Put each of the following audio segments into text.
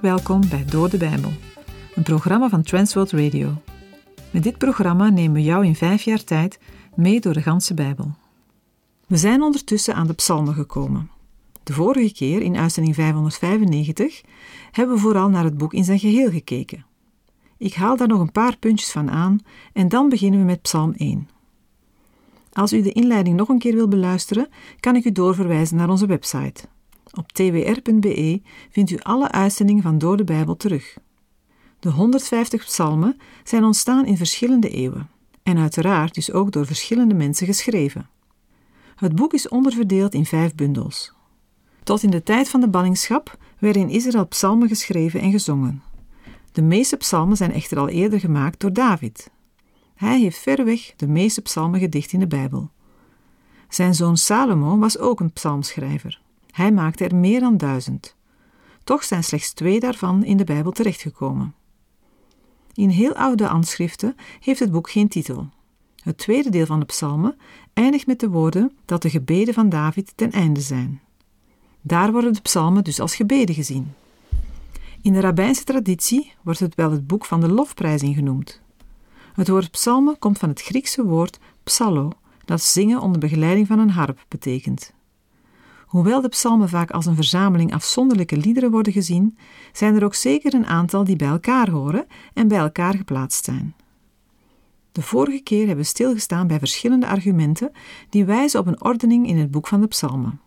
Welkom bij Door de Bijbel, een programma van Transworld Radio. Met dit programma nemen we jou in vijf jaar tijd mee door de ganse Bijbel. We zijn ondertussen aan de psalmen gekomen. De vorige keer, in uitzending 595, hebben we vooral naar het boek in zijn geheel gekeken. Ik haal daar nog een paar puntjes van aan en dan beginnen we met Psalm 1. Als u de inleiding nog een keer wil beluisteren, kan ik u doorverwijzen naar onze website. Op twr.be vindt u alle uitzendingen van Door de Bijbel terug. De 150 psalmen zijn ontstaan in verschillende eeuwen en uiteraard dus ook door verschillende mensen geschreven. Het boek is onderverdeeld in vijf bundels. Tot in de tijd van de ballingschap werden in Israël psalmen geschreven en gezongen. De meeste psalmen zijn echter al eerder gemaakt door David. Hij heeft verreweg de meeste psalmen gedicht in de Bijbel. Zijn zoon Salomo was ook een psalmschrijver. Hij maakte er meer dan duizend. Toch zijn slechts twee daarvan in de Bijbel terechtgekomen. In heel oude handschriften heeft het boek geen titel. Het tweede deel van de psalmen eindigt met de woorden dat de gebeden van David ten einde zijn. Daar worden de psalmen dus als gebeden gezien. In de rabbijnse traditie wordt het wel het boek van de lofprijzing genoemd. Het woord psalmen komt van het Griekse woord psallo, dat zingen onder begeleiding van een harp betekent. Hoewel de psalmen vaak als een verzameling afzonderlijke liederen worden gezien, zijn er ook zeker een aantal die bij elkaar horen en bij elkaar geplaatst zijn. De vorige keer hebben we stilgestaan bij verschillende argumenten die wijzen op een ordening in het boek van de psalmen.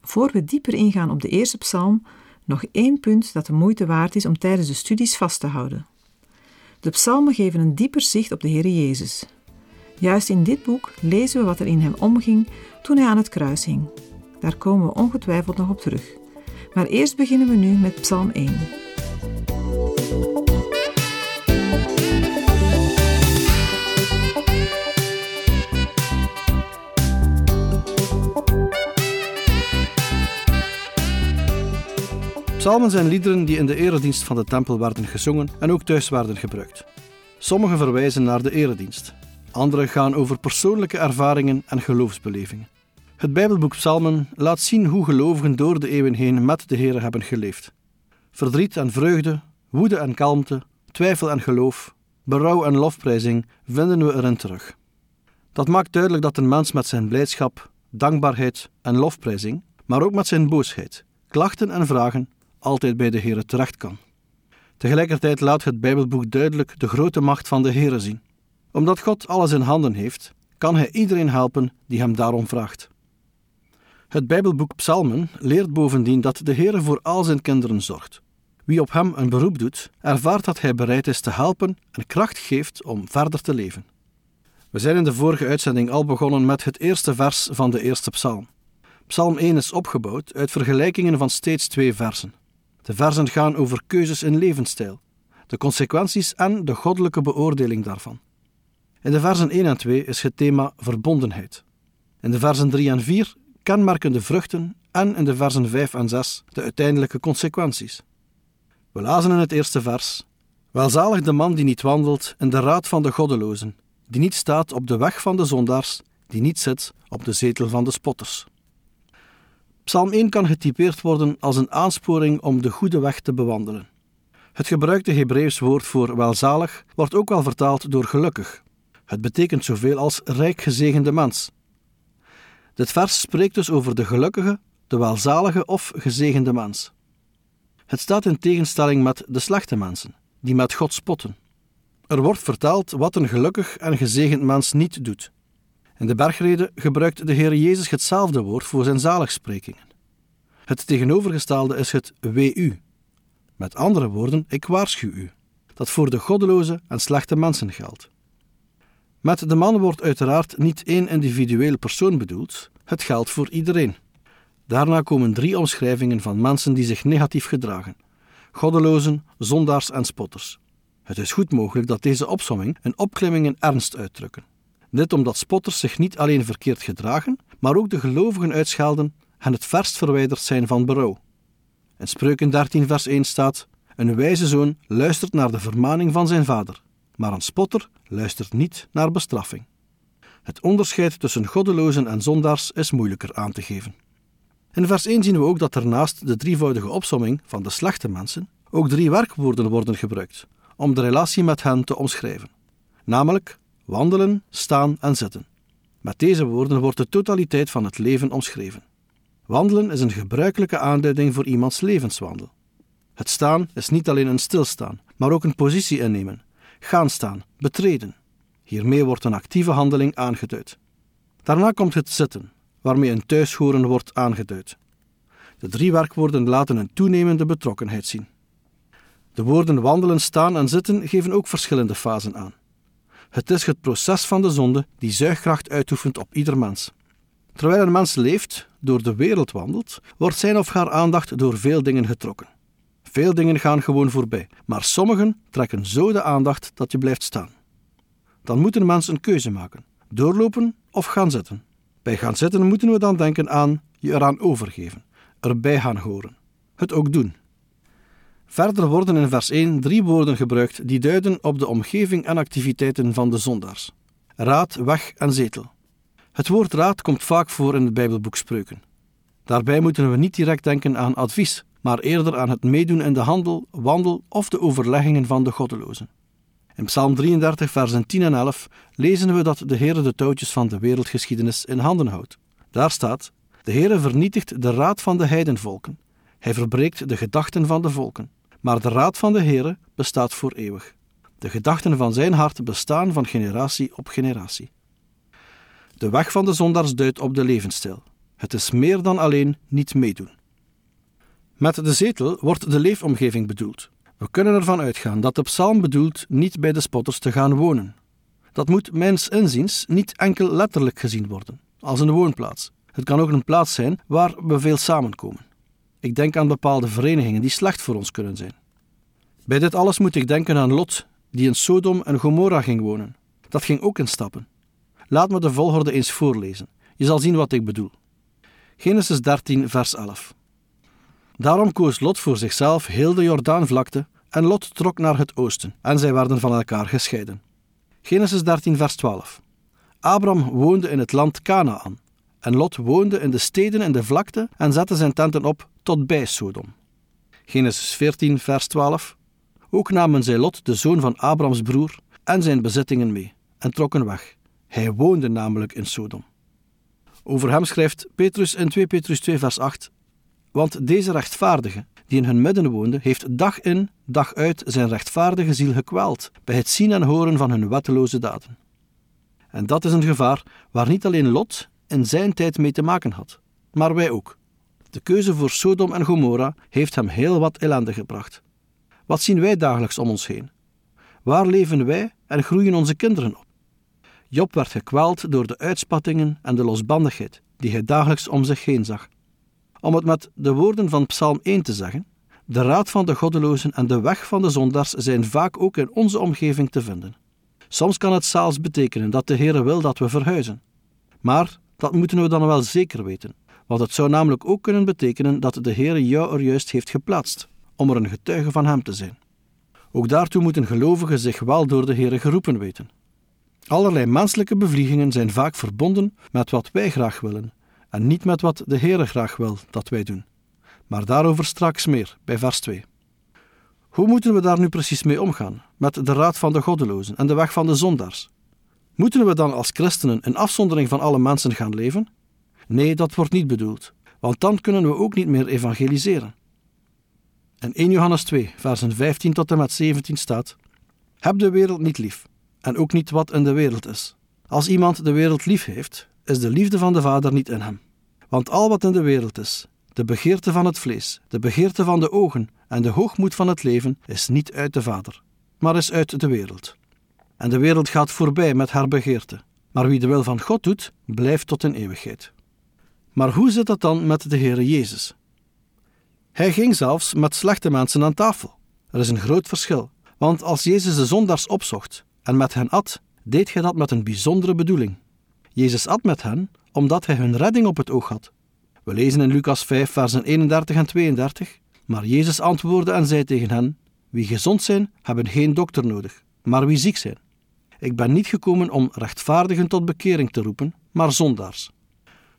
Voor we dieper ingaan op de eerste psalm, nog één punt dat de moeite waard is om tijdens de studies vast te houden. De psalmen geven een dieper zicht op de Heer Jezus. Juist in dit boek lezen we wat er in hem omging toen hij aan het kruis hing. Daar komen we ongetwijfeld nog op terug. Maar eerst beginnen we nu met Psalm 1. Psalmen zijn liederen die in de eredienst van de tempel werden gezongen en ook thuis werden gebruikt. Sommige verwijzen naar de eredienst, andere gaan over persoonlijke ervaringen en geloofsbelevingen. Het Bijbelboek Psalmen laat zien hoe gelovigen door de eeuwen heen met de Heer hebben geleefd. Verdriet en vreugde, woede en kalmte, twijfel en geloof, berouw en lofprijzing vinden we erin terug. Dat maakt duidelijk dat een mens met zijn blijdschap, dankbaarheid en lofprijzing, maar ook met zijn boosheid, klachten en vragen, altijd bij de Heer terecht kan. Tegelijkertijd laat het Bijbelboek duidelijk de grote macht van de Heer zien omdat God alles in handen heeft, kan Hij iedereen helpen die Hem daarom vraagt. Het Bijbelboek Psalmen leert bovendien dat de Heer voor al zijn kinderen zorgt. Wie op Hem een beroep doet, ervaart dat Hij bereid is te helpen en kracht geeft om verder te leven. We zijn in de vorige uitzending al begonnen met het eerste vers van de eerste psalm. Psalm 1 is opgebouwd uit vergelijkingen van steeds twee versen. De versen gaan over keuzes in levensstijl, de consequenties en de goddelijke beoordeling daarvan. In de versen 1 en 2 is het thema verbondenheid. In de versen 3 en 4 kenmerkende vruchten en in de versen 5 en 6 de uiteindelijke consequenties. We lazen in het eerste vers: Welzalig de man die niet wandelt in de raad van de goddelozen, die niet staat op de weg van de zondaars, die niet zit op de zetel van de spotters. Psalm 1 kan getypeerd worden als een aansporing om de goede weg te bewandelen. Het gebruikte Hebreeuws woord voor welzalig wordt ook wel vertaald door gelukkig. Het betekent zoveel als rijk gezegende mens. Dit vers spreekt dus over de gelukkige, de welzalige of gezegende mens. Het staat in tegenstelling met de slechte mensen, die met God spotten. Er wordt verteld wat een gelukkig en gezegend mens niet doet. In de bergrede gebruikt de Heer Jezus hetzelfde woord voor zijn zaligsprekingen. Het tegenovergestelde is het WU. Met andere woorden, ik waarschuw u, dat voor de goddeloze en slechte mensen geldt. Met de man wordt uiteraard niet één individuele persoon bedoeld, het geldt voor iedereen. Daarna komen drie omschrijvingen van mensen die zich negatief gedragen: goddelozen, zondaars en spotters. Het is goed mogelijk dat deze opsomming een opklimming in ernst uitdrukken. Dit omdat spotters zich niet alleen verkeerd gedragen, maar ook de gelovigen uitschelden en het verst verwijderd zijn van berouw. In Spreuken 13, vers 1 staat: Een wijze zoon luistert naar de vermaning van zijn vader, maar een spotter luistert niet naar bestraffing. Het onderscheid tussen goddelozen en zondaars is moeilijker aan te geven. In vers 1 zien we ook dat er naast de drievoudige opsomming van de slechte mensen ook drie werkwoorden worden gebruikt om de relatie met hen te omschrijven, namelijk wandelen, staan en zitten. Met deze woorden wordt de totaliteit van het leven omschreven. Wandelen is een gebruikelijke aanduiding voor iemands levenswandel. Het staan is niet alleen een stilstaan, maar ook een positie innemen, gaan staan, betreden. Hiermee wordt een actieve handeling aangeduid. Daarna komt het zitten, waarmee een thuishoren wordt aangeduid. De drie werkwoorden laten een toenemende betrokkenheid zien. De woorden wandelen, staan en zitten geven ook verschillende fasen aan. Het is het proces van de zonde die zuigkracht uitoefent op ieder mens. Terwijl een mens leeft, door de wereld wandelt, wordt zijn of haar aandacht door veel dingen getrokken. Veel dingen gaan gewoon voorbij, maar sommigen trekken zo de aandacht dat je blijft staan. Dan moet een mens een keuze maken: doorlopen of gaan zitten. Bij gaan zitten moeten we dan denken aan je eraan overgeven, erbij gaan horen, het ook doen. Verder worden in vers 1 drie woorden gebruikt die duiden op de omgeving en activiteiten van de zondaars: raad, weg en zetel. Het woord raad komt vaak voor in het Bijbelboek Spreuken. Daarbij moeten we niet direct denken aan advies, maar eerder aan het meedoen in de handel, wandel of de overleggingen van de goddelozen. In Psalm 33, versen 10 en 11 lezen we dat de Heere de touwtjes van de wereldgeschiedenis in handen houdt. Daar staat: De Heere vernietigt de raad van de heidenvolken. Hij verbreekt de gedachten van de volken. Maar de raad van de Heere bestaat voor eeuwig. De gedachten van zijn hart bestaan van generatie op generatie. De weg van de zondaars duidt op de levensstijl. Het is meer dan alleen niet meedoen. Met de zetel wordt de leefomgeving bedoeld. We kunnen ervan uitgaan dat de psalm bedoelt niet bij de spotters te gaan wonen. Dat moet mijns inziens niet enkel letterlijk gezien worden, als een woonplaats. Het kan ook een plaats zijn waar we veel samenkomen. Ik denk aan bepaalde verenigingen die slecht voor ons kunnen zijn. Bij dit alles moet ik denken aan Lot, die in Sodom en Gomorra ging wonen. Dat ging ook in stappen. Laat me de volgorde eens voorlezen. Je zal zien wat ik bedoel. Genesis 13, vers 11. Daarom koos Lot voor zichzelf heel de Jordaanvlakte en Lot trok naar het oosten en zij werden van elkaar gescheiden. Genesis 13, vers 12. Abram woonde in het land Canaan en Lot woonde in de steden in de vlakte en zette zijn tenten op tot bij Sodom. Genesis 14, vers 12. Ook namen zij Lot, de zoon van Abrams broer, en zijn bezittingen mee en trokken weg. Hij woonde namelijk in Sodom. Over hem schrijft Petrus in 2 Petrus 2, vers 8: Want deze rechtvaardige, die in hun midden woonde, heeft dag in, dag uit zijn rechtvaardige ziel gekweld bij het zien en horen van hun wetteloze daden. En dat is een gevaar waar niet alleen Lot in zijn tijd mee te maken had, maar wij ook. De keuze voor Sodom en Gomorra heeft hem heel wat ellende gebracht. Wat zien wij dagelijks om ons heen? Waar leven wij en groeien onze kinderen op? Job werd gekweld door de uitspattingen en de losbandigheid die hij dagelijks om zich heen zag. Om het met de woorden van Psalm 1 te zeggen: De raad van de goddelozen en de weg van de zondaars zijn vaak ook in onze omgeving te vinden. Soms kan het zelfs betekenen dat de Heer wil dat we verhuizen. Maar dat moeten we dan wel zeker weten, want het zou namelijk ook kunnen betekenen dat de Heer jou er juist heeft geplaatst, om er een getuige van Hem te zijn. Ook daartoe moeten gelovigen zich wel door de Heer geroepen weten. Allerlei menselijke bevliegingen zijn vaak verbonden met wat wij graag willen en niet met wat de Heere graag wil dat wij doen. Maar daarover straks meer, bij vers 2. Hoe moeten we daar nu precies mee omgaan, met de raad van de goddelozen en de weg van de zondaars? Moeten we dan als christenen in afzondering van alle mensen gaan leven? Nee, dat wordt niet bedoeld, want dan kunnen we ook niet meer evangeliseren. In 1 Johannes 2, versen 15 tot en met 17 staat: Heb de wereld niet lief, en ook niet wat in de wereld is. Als iemand de wereld lief heeft, is de liefde van de Vader niet in hem. Want al wat in de wereld is, de begeerte van het vlees, de begeerte van de ogen en de hoogmoed van het leven, is niet uit de Vader, maar is uit de wereld. En de wereld gaat voorbij met haar begeerte, maar wie de wil van God doet, blijft tot in eeuwigheid. Maar hoe zit dat dan met de Heere Jezus? Hij ging zelfs met slechte mensen aan tafel. Er is een groot verschil, want als Jezus de zondaars opzocht en met hen at, deed hij dat met een bijzondere bedoeling. Jezus at met hen omdat hij hun redding op het oog had. We lezen in Lucas 5, versen 31 en 32. Maar Jezus antwoordde en zei tegen hen: Wie gezond zijn, hebben geen dokter nodig, maar wie ziek zijn. Ik ben niet gekomen om rechtvaardigen tot bekering te roepen, maar zondaars.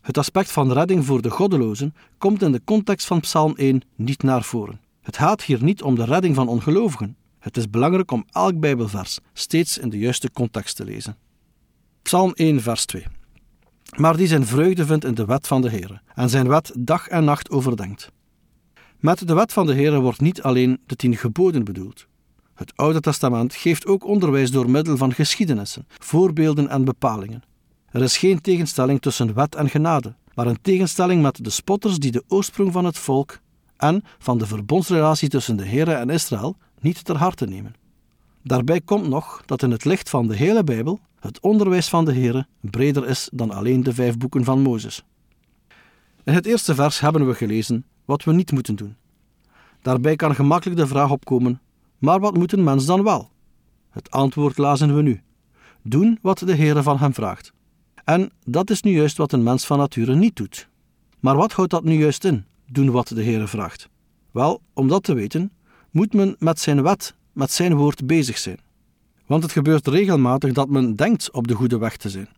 Het aspect van redding voor de goddelozen komt in de context van Psalm 1 niet naar voren. Het gaat hier niet om de redding van ongelovigen. Het is belangrijk om elk Bijbelvers steeds in de juiste context te lezen. Psalm 1, vers 2. Maar die zijn vreugde vindt in de wet van de Heer en zijn wet dag en nacht overdenkt. Met de wet van de Heer wordt niet alleen de tien geboden bedoeld. Het Oude Testament geeft ook onderwijs door middel van geschiedenissen, voorbeelden en bepalingen. Er is geen tegenstelling tussen wet en genade, maar een tegenstelling met de spotters die de oorsprong van het volk en van de verbondsrelatie tussen de Heer en Israël niet ter harte nemen. Daarbij komt nog dat in het licht van de hele Bijbel het onderwijs van de Heer breder is dan alleen de vijf boeken van Mozes. In het eerste vers hebben we gelezen wat we niet moeten doen. Daarbij kan gemakkelijk de vraag opkomen: maar wat moet een mens dan wel? Het antwoord lazen we nu: doen wat de Heer van hem vraagt. En dat is nu juist wat een mens van nature niet doet. Maar wat houdt dat nu juist in, doen wat de Heer vraagt? Wel, om dat te weten, moet men met zijn wet, met zijn woord bezig zijn. Want het gebeurt regelmatig dat men denkt op de goede weg te zijn.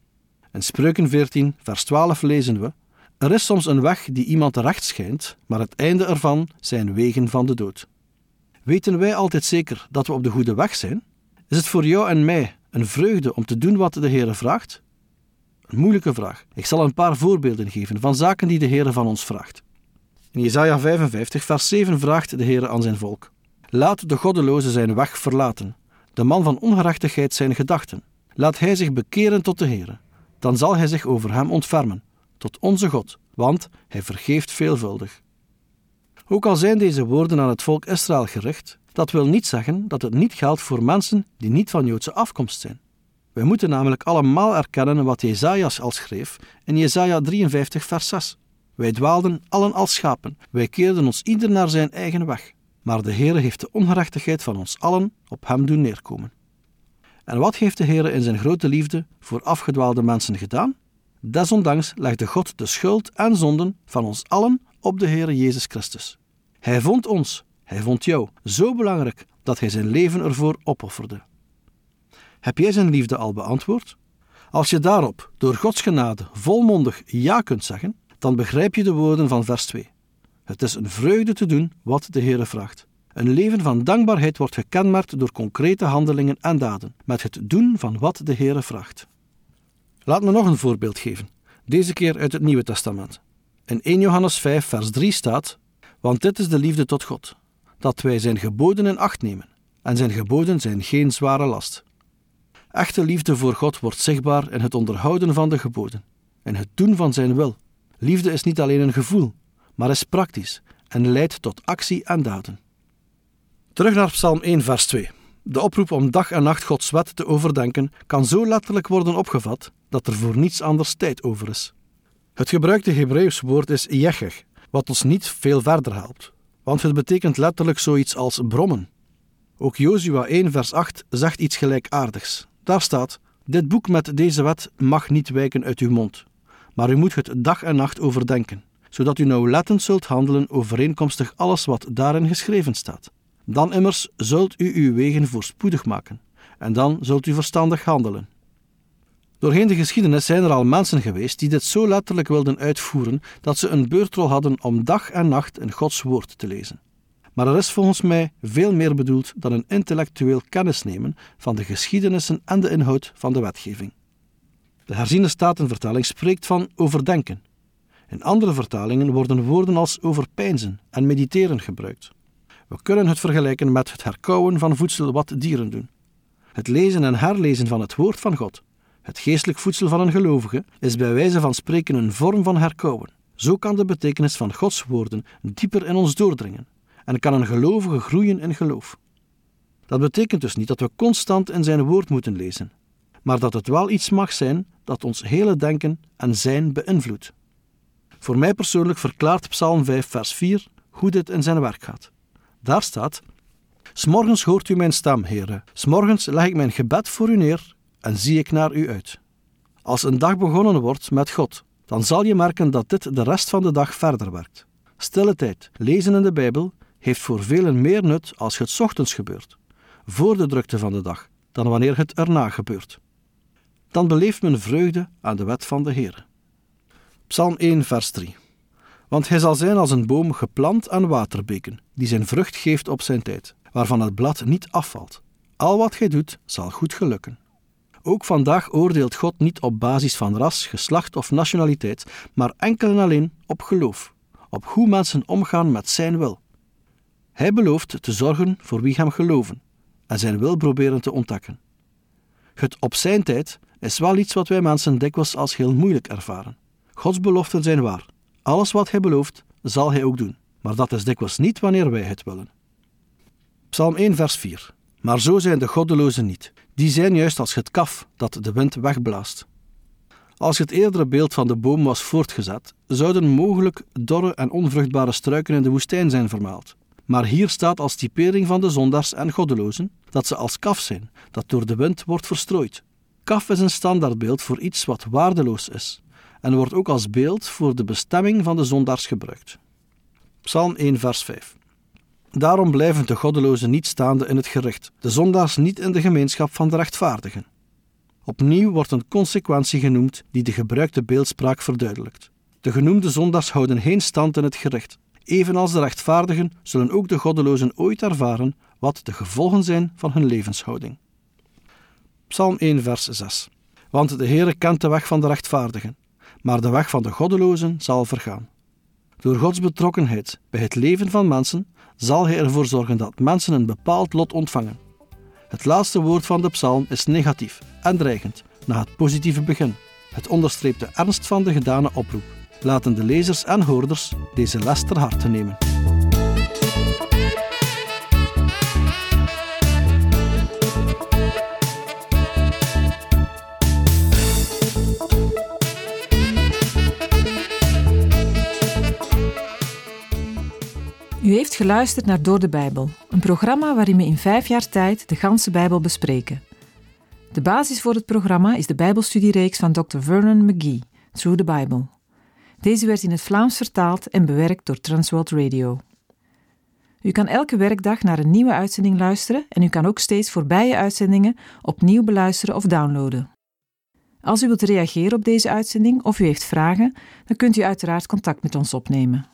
In Spreuken 14, vers 12 lezen we: Er is soms een weg die iemand recht schijnt, maar het einde ervan zijn wegen van de dood. Weten wij altijd zeker dat we op de goede weg zijn? Is het voor jou en mij een vreugde om te doen wat de Heer vraagt? Een moeilijke vraag. Ik zal een paar voorbeelden geven van zaken die de Heer van ons vraagt. In Jesaja 55, vers 7 vraagt de Heer aan zijn volk: Laat de goddeloze zijn weg verlaten, de man van ongerechtigheid zijn gedachten. Laat hij zich bekeren tot de Heer. Dan zal hij zich over hem ontfermen, tot onze God, want hij vergeeft veelvuldig. Ook al zijn deze woorden aan het volk Israël gericht, dat wil niet zeggen dat het niet geldt voor mensen die niet van Joodse afkomst zijn. Wij moeten namelijk allemaal erkennen wat Jezajas al schreef in Jesaja 53 vers 6. Wij dwaalden allen als schapen, wij keerden ons ieder naar zijn eigen weg. Maar de Heere heeft de ongerechtigheid van ons allen op hem doen neerkomen. En wat heeft de Heere in zijn grote liefde voor afgedwaalde mensen gedaan? Desondanks legde God de schuld en zonden van ons allen op de Heere Jezus Christus. Hij vond ons, hij vond jou, zo belangrijk dat hij zijn leven ervoor opofferde. Heb jij zijn liefde al beantwoord? Als je daarop, door Gods genade, volmondig ja kunt zeggen, dan begrijp je de woorden van vers 2. Het is een vreugde te doen wat de Heere vraagt. Een leven van dankbaarheid wordt gekenmerkt door concrete handelingen en daden, met het doen van wat de Heere vraagt. Laat me nog een voorbeeld geven, deze keer uit het Nieuwe Testament. In 1 Johannes 5, vers 3 staat: Want dit is de liefde tot God, dat wij zijn geboden in acht nemen, en zijn geboden zijn geen zware last. Echte liefde voor God wordt zichtbaar in het onderhouden van de geboden, in het doen van zijn wil. Liefde is niet alleen een gevoel, maar is praktisch en leidt tot actie en daden. Terug naar Psalm 1, vers 2. De oproep om dag en nacht Gods wet te overdenken kan zo letterlijk worden opgevat dat er voor niets anders tijd over is. Het gebruikte Hebreeuws woord is jecheg, wat ons niet veel verder helpt, want het betekent letterlijk zoiets als brommen. Ook Jozua 1, vers 8 zegt iets gelijkaardigs. Daar staat: Dit boek met deze wet mag niet wijken uit uw mond, maar u moet het dag en nacht overdenken, zodat u nauwlettend zult handelen overeenkomstig alles wat daarin geschreven staat. Dan immers zult u uw wegen voorspoedig maken, en dan zult u verstandig handelen. Doorheen de geschiedenis zijn er al mensen geweest die dit zo letterlijk wilden uitvoeren dat ze een beurtrol hadden om dag en nacht in Gods woord te lezen. Maar er is volgens mij veel meer bedoeld dan een intellectueel kennisnemen van de geschiedenissen en de inhoud van de wetgeving. De herziene statenvertaling spreekt van overdenken. In andere vertalingen worden woorden als overpeinzen en mediteren gebruikt. We kunnen het vergelijken met het herkauwen van voedsel wat dieren doen. Het lezen en herlezen van het woord van God, het geestelijk voedsel van een gelovige, is bij wijze van spreken een vorm van herkauwen. Zo kan de betekenis van Gods woorden dieper in ons doordringen en kan een gelovige groeien in geloof. Dat betekent dus niet dat we constant in zijn woord moeten lezen, maar dat het wel iets mag zijn dat ons hele denken en zijn beïnvloedt. Voor mij persoonlijk verklaart Psalm 5, vers 4 hoe dit in zijn werk gaat. Daar staat: S'morgens hoort u mijn stem, heren. S'morgens leg ik mijn gebed voor u neer en zie ik naar u uit. Als een dag begonnen wordt met God, dan zal je merken dat dit de rest van de dag verder werkt. Stille tijd, lezen in de Bijbel, heeft voor velen meer nut als het ochtends gebeurt, voor de drukte van de dag, dan wanneer het erna gebeurt. Dan beleeft men vreugde aan de wet van de Heer. Psalm 1, vers 3. Want hij zal zijn als een boom geplant aan waterbeken, die zijn vrucht geeft op zijn tijd, waarvan het blad niet afvalt. Al wat gij doet, zal goed gelukken. Ook vandaag oordeelt God niet op basis van ras, geslacht of nationaliteit, maar enkel en alleen op geloof, op hoe mensen omgaan met zijn wil. Hij belooft te zorgen voor wie hem geloven en zijn wil proberen te ontdekken. Het op zijn tijd is wel iets wat wij mensen dikwijls als heel moeilijk ervaren. Gods beloften zijn waar. Alles wat hij belooft, zal hij ook doen. Maar dat is dikwijls niet wanneer wij het willen. Psalm 1, vers 4. Maar zo zijn de goddelozen niet. Die zijn juist als het kaf dat de wind wegblaast. Als het eerdere beeld van de boom was voortgezet, zouden mogelijk dorre en onvruchtbare struiken in de woestijn zijn vermaald. Maar hier staat als typering van de zondaars en goddelozen dat ze als kaf zijn, dat door de wind wordt verstrooid. Kaf is een standaardbeeld voor iets wat waardeloos is en wordt ook als beeld voor de bestemming van de zondaars gebruikt. Psalm 1, vers 5. Daarom blijven de goddelozen niet staande in het gericht, de zondaars niet in de gemeenschap van de rechtvaardigen. Opnieuw wordt een consequentie genoemd die de gebruikte beeldspraak verduidelijkt. De genoemde zondaars houden geen stand in het gericht. Evenals de rechtvaardigen zullen ook de goddelozen ooit ervaren wat de gevolgen zijn van hun levenshouding. Psalm 1, vers 6. Want de Heere kent de weg van de rechtvaardigen, maar de weg van de goddelozen zal vergaan. Door Gods betrokkenheid bij het leven van mensen zal Hij ervoor zorgen dat mensen een bepaald lot ontvangen. Het laatste woord van de psalm is negatief en dreigend, na het positieve begin. Het onderstreept de ernst van de gedane oproep. Laten de lezers en hoorders deze les ter harte nemen. U heeft geluisterd naar Door de Bijbel, een programma waarin we in vijf jaar tijd de ganse Bijbel bespreken. De basis voor het programma is de Bijbelstudiereeks van Dr. Vernon McGee, Through the Bible. Deze werd in het Vlaams vertaald en bewerkt door Transworld Radio. U kan elke werkdag naar een nieuwe uitzending luisteren en u kan ook steeds voorbije uitzendingen opnieuw beluisteren of downloaden. Als u wilt reageren op deze uitzending of u heeft vragen, dan kunt u uiteraard contact met ons opnemen.